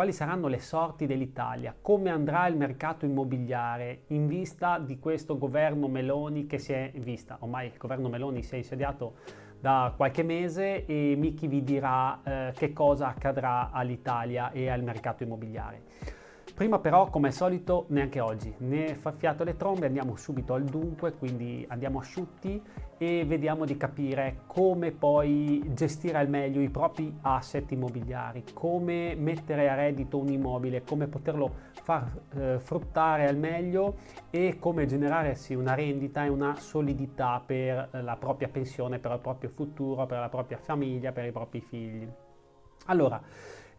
quali saranno le sorti dell'Italia, come andrà il mercato immobiliare in vista di questo governo Meloni che si è vista, ormai il governo Meloni si è insediato da qualche mese e Miki vi dirà eh, che cosa accadrà all'Italia e al mercato immobiliare. Prima però, come al solito, neanche oggi, ne fa fiato le trombe, andiamo subito al dunque, quindi andiamo asciutti e vediamo di capire come poi gestire al meglio i propri asset immobiliari, come mettere a reddito un immobile, come poterlo far eh, fruttare al meglio e come generarsi una rendita e una solidità per la propria pensione, per il proprio futuro, per la propria famiglia, per i propri figli. Allora,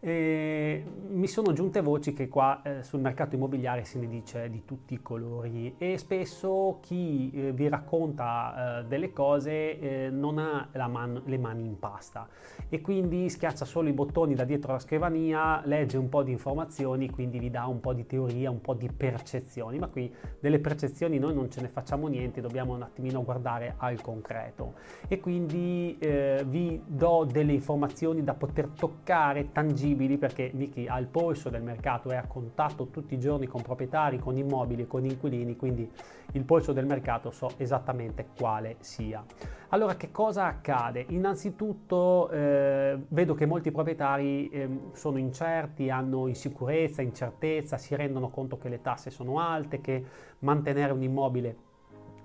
e mi sono giunte voci che qua eh, sul mercato immobiliare se ne dice di tutti i colori. E spesso chi eh, vi racconta eh, delle cose eh, non ha man- le mani in pasta. E quindi schiaccia solo i bottoni da dietro la scrivania, legge un po' di informazioni, quindi vi dà un po' di teoria, un po' di percezioni, ma qui delle percezioni noi non ce ne facciamo niente, dobbiamo un attimino guardare al concreto. E quindi eh, vi do delle informazioni da poter toccare tangibili visibili perché Vicky ha il polso del mercato, è a contatto tutti i giorni con proprietari, con immobili, con inquilini, quindi il polso del mercato so esattamente quale sia. Allora che cosa accade? Innanzitutto eh, vedo che molti proprietari eh, sono incerti, hanno insicurezza, incertezza, si rendono conto che le tasse sono alte, che mantenere un immobile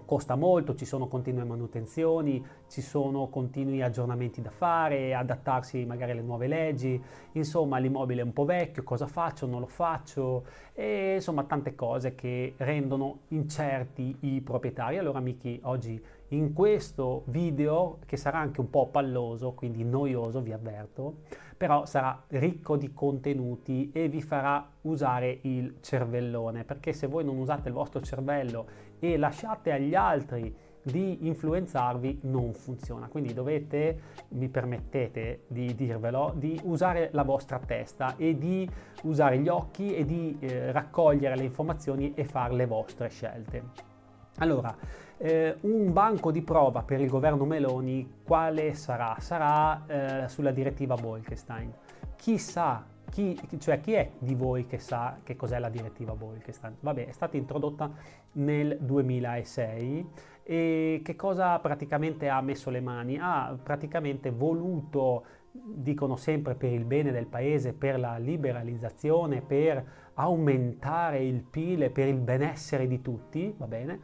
costa molto, ci sono continue manutenzioni, ci sono continui aggiornamenti da fare, adattarsi magari alle nuove leggi, insomma l'immobile è un po' vecchio, cosa faccio, non lo faccio, e insomma tante cose che rendono incerti i proprietari. Allora amici, oggi in questo video, che sarà anche un po' palloso, quindi noioso, vi avverto, però sarà ricco di contenuti e vi farà usare il cervellone, perché se voi non usate il vostro cervello e lasciate agli altri di influenzarvi non funziona. Quindi dovete, mi permettete di dirvelo, di usare la vostra testa e di usare gli occhi e di eh, raccogliere le informazioni e fare le vostre scelte. Allora, eh, un banco di prova per il governo Meloni quale sarà? Sarà eh, sulla direttiva Bolkestein. Chissà chi, cioè chi è di voi che sa che cos'è la direttiva Bolkestein? Vabbè, è stata introdotta nel 2006 e che cosa praticamente ha messo le mani? Ha praticamente voluto, dicono sempre per il bene del paese, per la liberalizzazione, per aumentare il PIL, per il benessere di tutti, va bene?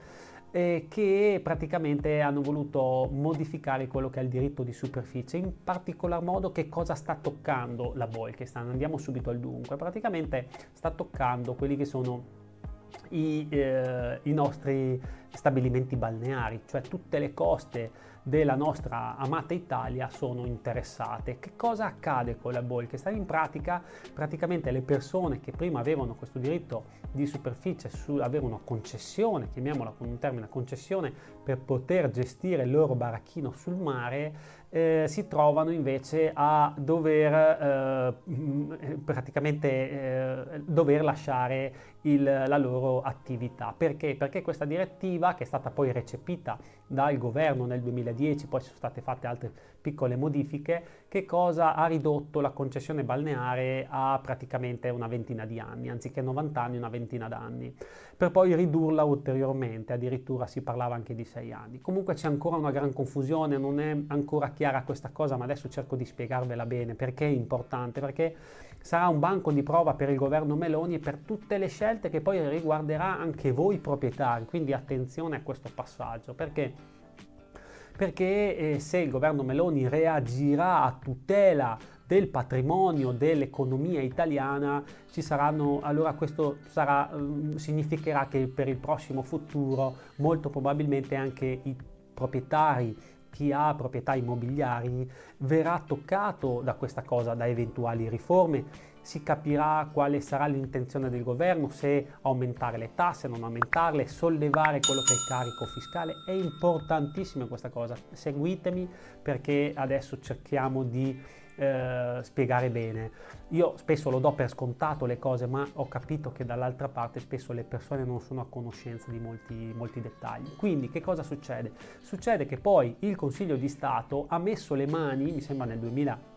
eh, che praticamente hanno voluto modificare quello che è il diritto di superficie, in particolar modo che cosa sta toccando la Bolkestein. Andiamo subito al dunque, praticamente sta toccando quelli che sono i, eh, i nostri stabilimenti balneari, cioè tutte le coste della nostra amata Italia sono interessate. Che cosa accade con la Bolkestein? In pratica, praticamente le persone che prima avevano questo diritto di superficie, su, avere una concessione, chiamiamola con un termine concessione, per poter gestire il loro baracchino sul mare, eh, si trovano invece a dover eh, praticamente eh, dover lasciare il, la loro attività. Perché? Perché questa direttiva, che è stata poi recepita dal governo nel 2010, poi sono state fatte altre piccole modifiche, che cosa ha ridotto la concessione balneare a praticamente una ventina di anni, anziché 90 anni, una ventina d'anni, per poi ridurla ulteriormente, addirittura si parlava anche di 6 anni. Comunque c'è ancora una gran confusione, non è ancora chiara questa cosa, ma adesso cerco di spiegarvela bene perché è importante, perché sarà un banco di prova per il governo Meloni e per tutte le scelte che poi riguarderà anche voi proprietari, quindi attenzione a questo passaggio, perché perché eh, se il governo Meloni reagirà a tutela del patrimonio dell'economia italiana ci saranno allora questo sarà, eh, significherà che per il prossimo futuro molto probabilmente anche i proprietari chi ha proprietà immobiliari verrà toccato da questa cosa, da eventuali riforme, si capirà quale sarà l'intenzione del governo, se aumentare le tasse, non aumentarle, sollevare quello che è il carico fiscale. È importantissima questa cosa. Seguitemi perché adesso cerchiamo di eh, spiegare bene. Io spesso lo do per scontato le cose, ma ho capito che dall'altra parte spesso le persone non sono a conoscenza di molti, molti dettagli. Quindi che cosa succede? Succede che poi il Consiglio di Stato ha messo le mani, mi sembra nel 2000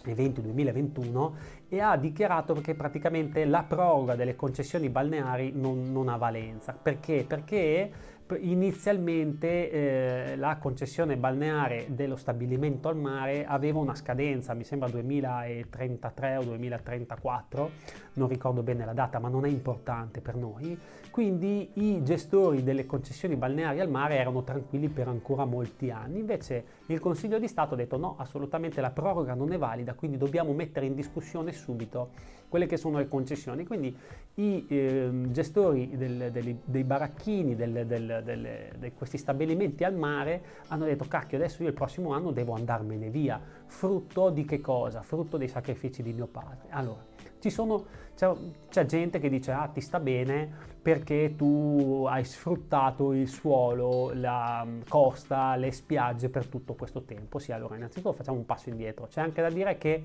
2020-2021 e ha dichiarato che praticamente la proroga delle concessioni balneari non, non ha valenza. Perché? Perché inizialmente eh, la concessione balneare dello stabilimento al mare aveva una scadenza, mi sembra 2033 o 2034, non ricordo bene la data, ma non è importante per noi. Quindi i gestori delle concessioni balneari al mare erano tranquilli per ancora molti anni. Invece il Consiglio di Stato ha detto no, assolutamente la proroga non è valida, quindi dobbiamo mettere in discussione subito quelle che sono le concessioni. Quindi i eh, gestori del, del, dei baracchini, di questi stabilimenti al mare hanno detto cacchio adesso io il prossimo anno devo andarmene via. Frutto di che cosa? Frutto dei sacrifici di mio padre. Allora, sono, c'è, c'è, gente che dice ah ti sta bene perché tu hai sfruttato il suolo, la costa, le spiagge per tutto questo tempo. Sì, allora innanzitutto facciamo un passo indietro. C'è anche da dire che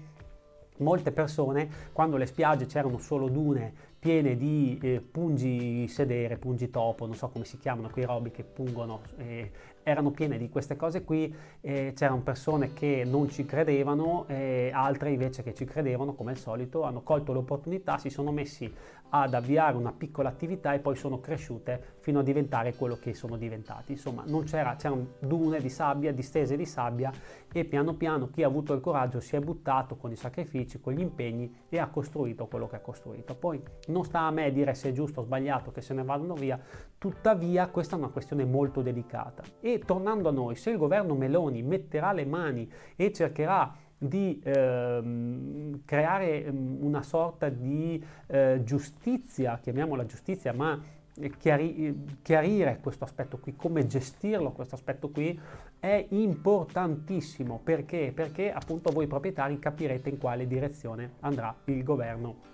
Molte persone, quando le spiagge c'erano solo dune piene di eh, pungi sedere, pungi topo, non so come si chiamano quei robi che pungono, eh, erano piene di queste cose qui, eh, c'erano persone che non ci credevano, e altre invece che ci credevano, come al solito, hanno colto l'opportunità, si sono messi ad avviare una piccola attività e poi sono cresciute fino a diventare quello che sono diventati. Insomma, c'erano dune di sabbia, distese di sabbia e piano piano chi ha avuto il coraggio si è buttato con i sacrifici, con gli impegni e ha costruito quello che ha costruito. Poi non sta a me dire se è giusto o sbagliato che se ne vadano via, tuttavia questa è una questione molto delicata. E tornando a noi, se il governo Meloni metterà le mani e cercherà di ehm, creare ehm, una sorta di eh, giustizia, chiamiamola giustizia, ma chiari- chiarire questo aspetto qui, come gestirlo questo aspetto qui, è importantissimo. Perché? Perché appunto voi proprietari capirete in quale direzione andrà il governo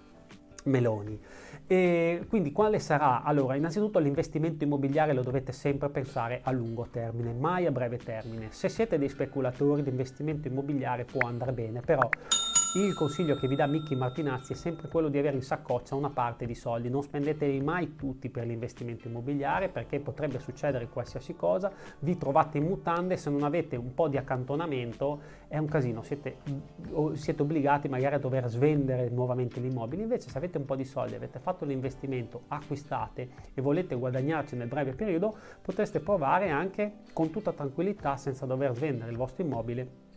Meloni. E quindi quale sarà? Allora, innanzitutto l'investimento immobiliare lo dovete sempre pensare a lungo termine, mai a breve termine. Se siete dei speculatori, l'investimento immobiliare può andare bene, però il consiglio che vi dà Mickey Martinazzi è sempre quello di avere in saccoccia una parte di soldi, non spendeteli mai tutti per l'investimento immobiliare perché potrebbe succedere qualsiasi cosa, vi trovate in mutande, se non avete un po' di accantonamento è un casino, siete, siete obbligati magari a dover svendere nuovamente l'immobile, invece se avete un po' di soldi, avete fatto l'investimento, acquistate e volete guadagnarci nel breve periodo, potreste provare anche con tutta tranquillità senza dover svendere il vostro immobile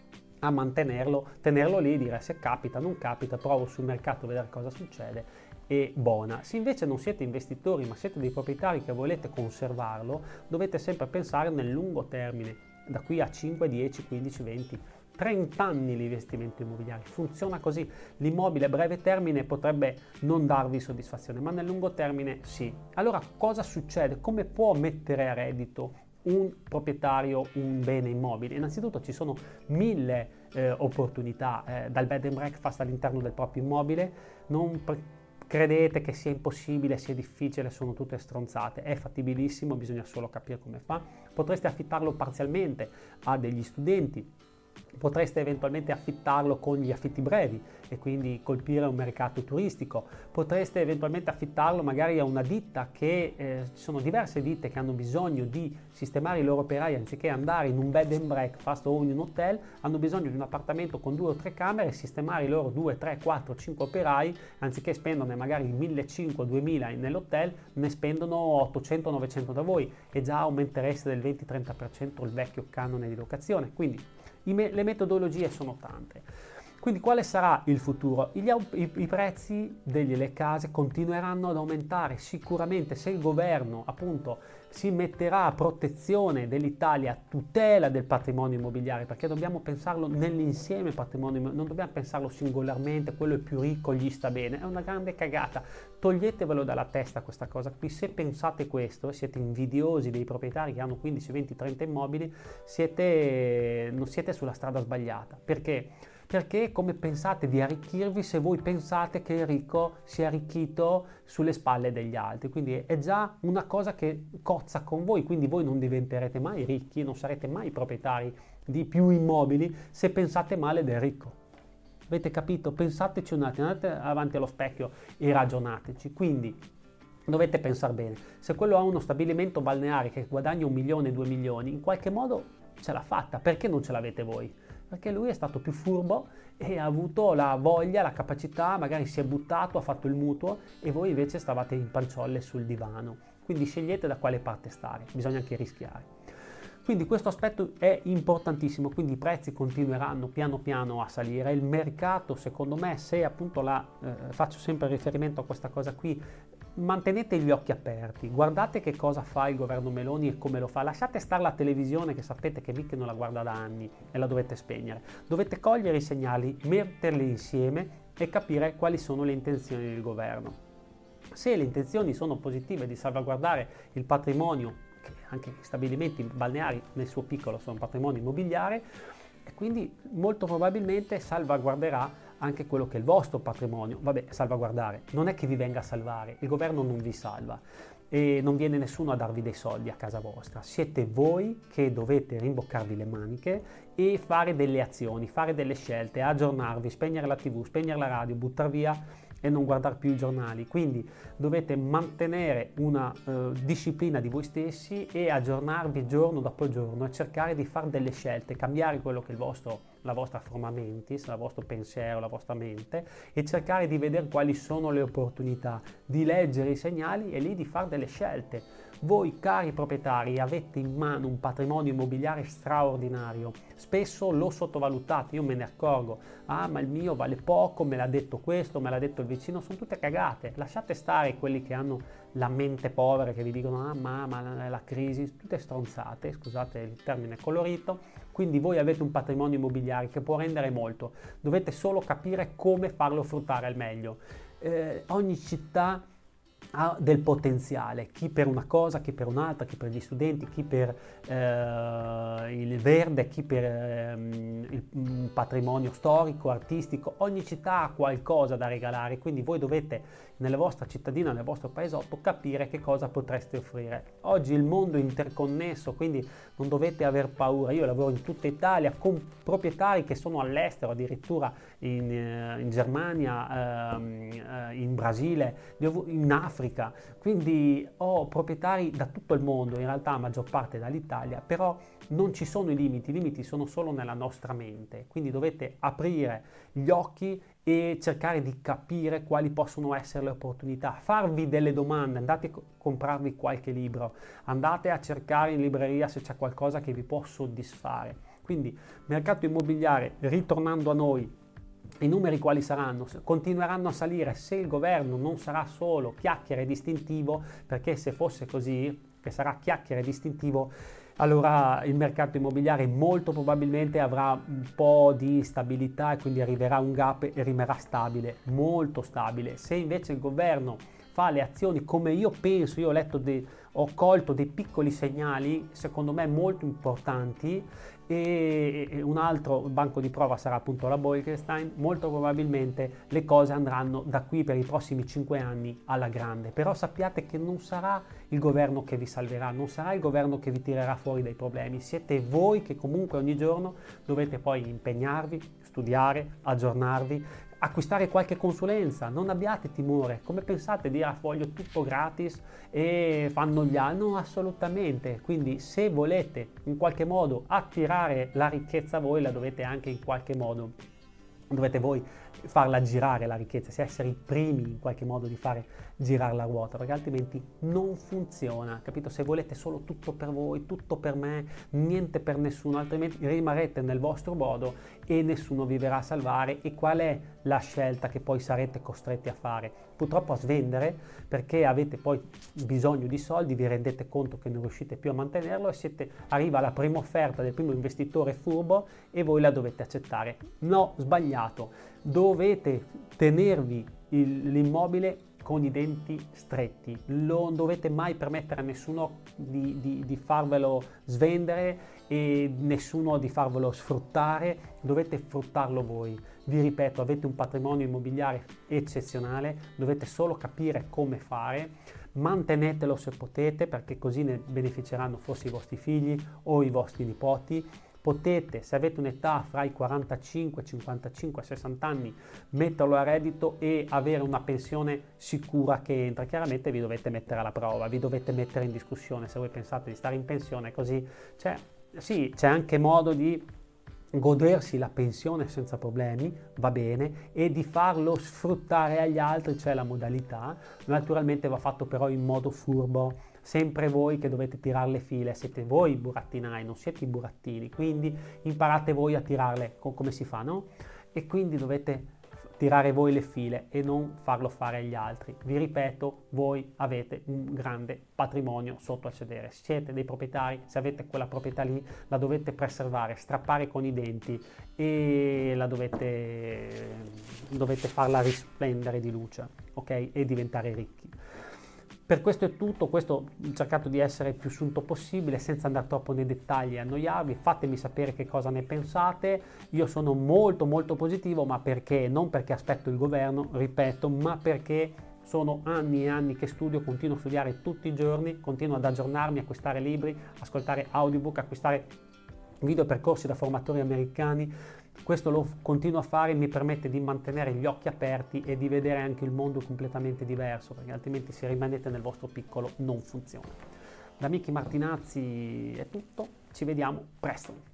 a mantenerlo, tenerlo lì, dire se capita, non capita, provo sul mercato a vedere cosa succede e buona. Se invece non siete investitori ma siete dei proprietari che volete conservarlo, dovete sempre pensare nel lungo termine, da qui a 5, 10, 15, 20, 30 anni l'investimento immobiliare. Funziona così. L'immobile a breve termine potrebbe non darvi soddisfazione, ma nel lungo termine sì. Allora cosa succede? Come può mettere a reddito un proprietario un bene immobile? Innanzitutto ci sono mille eh, opportunità eh, dal bed and breakfast all'interno del proprio immobile, non pre- credete che sia impossibile, sia difficile, sono tutte stronzate, è fattibilissimo, bisogna solo capire come fa. Potreste affittarlo parzialmente a degli studenti, Potreste eventualmente affittarlo con gli affitti brevi e quindi colpire un mercato turistico. Potreste eventualmente affittarlo magari a una ditta che eh, ci sono diverse ditte che hanno bisogno di sistemare i loro operai anziché andare in un bed and breakfast o in un hotel, hanno bisogno di un appartamento con due o tre camere, sistemare i loro 2, 3, 4, 5 operai, anziché spenderne magari 1500, 2000 nell'hotel, ne spendono 800, 900 da voi e già aumentereste del 20-30% il vecchio canone di locazione. Quindi me- le metodologie sono tante. Quindi quale sarà il futuro? I, i, I, prezzi delle case continueranno ad aumentare sicuramente se il governo appunto si metterà a protezione dell'Italia, a tutela del patrimonio immobiliare, perché dobbiamo pensarlo nell'insieme patrimonio, non dobbiamo pensarlo singolarmente, quello è più ricco, gli sta bene, è una grande cagata. Toglietevelo dalla testa questa cosa qui, se pensate questo, siete invidiosi dei proprietari che hanno 15, 20, 30 immobili, siete, non siete sulla strada sbagliata. Perché? Perché come pensate di arricchirvi se voi pensate che il ricco si è arricchito sulle spalle degli altri. Quindi è già una cosa che cozza con voi, quindi voi non diventerete mai ricchi, non sarete mai proprietari di più immobili se pensate male del ricco. Avete capito? Pensateci un attimo, andate avanti allo specchio e ragionateci. Quindi dovete pensare bene. Se quello ha uno stabilimento balneare che guadagna un milione, due milioni, in qualche modo ce l'ha fatta. Perché non ce l'avete voi? Perché lui è stato più furbo e ha avuto la voglia, la capacità, magari si è buttato, ha fatto il mutuo e voi invece stavate in panciolle sul divano. Quindi scegliete da quale parte stare, bisogna anche rischiare. Quindi questo aspetto è importantissimo, quindi i prezzi continueranno piano piano a salire, il mercato secondo me se appunto la, eh, faccio sempre riferimento a questa cosa qui, mantenete gli occhi aperti, guardate che cosa fa il governo Meloni e come lo fa, lasciate stare la televisione che sapete che mica non la guarda da anni e la dovete spegnere, dovete cogliere i segnali, metterli insieme e capire quali sono le intenzioni del governo. Se le intenzioni sono positive di salvaguardare il patrimonio anche stabilimenti balneari nel suo piccolo sono patrimonio immobiliare e quindi molto probabilmente salvaguarderà anche quello che è il vostro patrimonio. Vabbè, salvaguardare, non è che vi venga a salvare, il governo non vi salva e non viene nessuno a darvi dei soldi a casa vostra, siete voi che dovete rimboccarvi le maniche e fare delle azioni, fare delle scelte, aggiornarvi, spegnere la tv, spegnere la radio, buttare via e non guardare più i giornali. Quindi dovete mantenere una eh, disciplina di voi stessi e aggiornarvi giorno dopo giorno e cercare di fare delle scelte, cambiare quello che è il vostro la vostra forma mentis, il vostro pensiero, la vostra mente e cercare di vedere quali sono le opportunità, di leggere i segnali e lì di fare delle scelte voi cari proprietari avete in mano un patrimonio immobiliare straordinario, spesso lo sottovalutate, io me ne accorgo, ah ma il mio vale poco, me l'ha detto questo, me l'ha detto il vicino, sono tutte cagate, lasciate stare quelli che hanno la mente povera che vi dicono ah mamma la, la crisi, tutte stronzate, scusate il termine colorito, quindi voi avete un patrimonio immobiliare che può rendere molto, dovete solo capire come farlo fruttare al meglio. Eh, ogni città ha del potenziale, chi per una cosa, chi per un'altra, chi per gli studenti, chi per eh, il verde, chi per eh, il patrimonio storico, artistico, ogni città ha qualcosa da regalare, quindi voi dovete nella vostra cittadina, nel vostro paesotto, capire che cosa potreste offrire. Oggi il mondo è interconnesso, quindi non dovete aver paura. Io lavoro in tutta Italia con proprietari che sono all'estero, addirittura in, eh, in Germania, ehm, eh, in Brasile, in Africa, quindi ho proprietari da tutto il mondo, in realtà la maggior parte dall'Italia, però non ci sono i limiti, i limiti sono solo nella nostra mente, quindi dovete aprire gli occhi e cercare di capire quali possono essere le opportunità, farvi delle domande, andate a comprarvi qualche libro, andate a cercare in libreria se c'è qualcosa che vi può soddisfare. Quindi mercato immobiliare, ritornando a noi, i numeri quali saranno? Continueranno a salire se il governo non sarà solo chiacchiere distintivo, perché se fosse così, che sarà chiacchiere distintivo, allora il mercato immobiliare molto probabilmente avrà un po' di stabilità e quindi arriverà un gap e rimarrà stabile, molto stabile. Se invece il governo fa le azioni come io penso, io ho letto, dei, ho colto dei piccoli segnali, secondo me molto importanti, e un altro banco di prova sarà appunto la Bolkestein, molto probabilmente le cose andranno da qui per i prossimi 5 anni alla grande, però sappiate che non sarà il governo che vi salverà, non sarà il governo che vi tirerà fuori dai problemi, siete voi che comunque ogni giorno dovete poi impegnarvi, studiare, aggiornarvi, acquistare qualche consulenza, non abbiate timore, come pensate di dire a foglio tutto gratis e fanno gli altri? No, assolutamente, quindi se volete in qualche modo attirare la ricchezza voi la dovete anche in qualche modo, dovete voi farla girare la ricchezza, se essere i primi in qualche modo di fare girare la ruota, perché altrimenti non funziona, capito? Se volete solo tutto per voi, tutto per me, niente per nessuno, altrimenti rimarrete nel vostro modo e nessuno vi verrà a salvare. E qual è la scelta che poi sarete costretti a fare? Purtroppo a svendere perché avete poi bisogno di soldi, vi rendete conto che non riuscite più a mantenerlo e siete, arriva la prima offerta del primo investitore furbo e voi la dovete accettare. No, sbagliato. Dovete tenervi il, l'immobile con i denti stretti. Non dovete mai permettere a nessuno di, di, di, farvelo svendere e nessuno di farvelo sfruttare, dovete sfruttarlo voi. Vi ripeto, avete un patrimonio immobiliare eccezionale, dovete solo capire come fare, mantenetelo se potete perché così ne beneficeranno forse i vostri figli o i vostri nipoti potete, se avete un'età fra i 45, 55 e 60 anni, metterlo a reddito e avere una pensione sicura che entra. Chiaramente vi dovete mettere alla prova, vi dovete mettere in discussione se voi pensate di stare in pensione così. Cioè, sì, c'è anche modo di godersi la pensione senza problemi, va bene, e di farlo sfruttare agli altri, c'è la modalità, naturalmente va fatto però in modo furbo, sempre voi che dovete tirare le file, siete voi i burattinai, non siete i burattini, quindi imparate voi a tirarle come si fa, no? E quindi dovete tirare voi le file e non farlo fare agli altri. Vi ripeto, voi avete un grande patrimonio sotto al sedere, siete dei proprietari, se avete quella proprietà lì la dovete preservare, strappare con i denti e la dovete, dovete farla risplendere di luce, ok? E diventare ricchi. Per questo è tutto, questo ho cercato di essere il più sunto possibile senza andare troppo nei dettagli e annoiarvi, fatemi sapere che cosa ne pensate, io sono molto molto positivo ma perché? Non perché aspetto il governo, ripeto, ma perché sono anni e anni che studio, continuo a studiare tutti i giorni, continuo ad aggiornarmi, acquistare libri, ascoltare audiobook, acquistare video percorsi da formatori americani questo lo continuo a fare e mi permette di mantenere gli occhi aperti e di vedere anche il mondo completamente diverso, perché altrimenti se rimanete nel vostro piccolo non funziona. Da Miki Martinazzi è tutto, ci vediamo presto.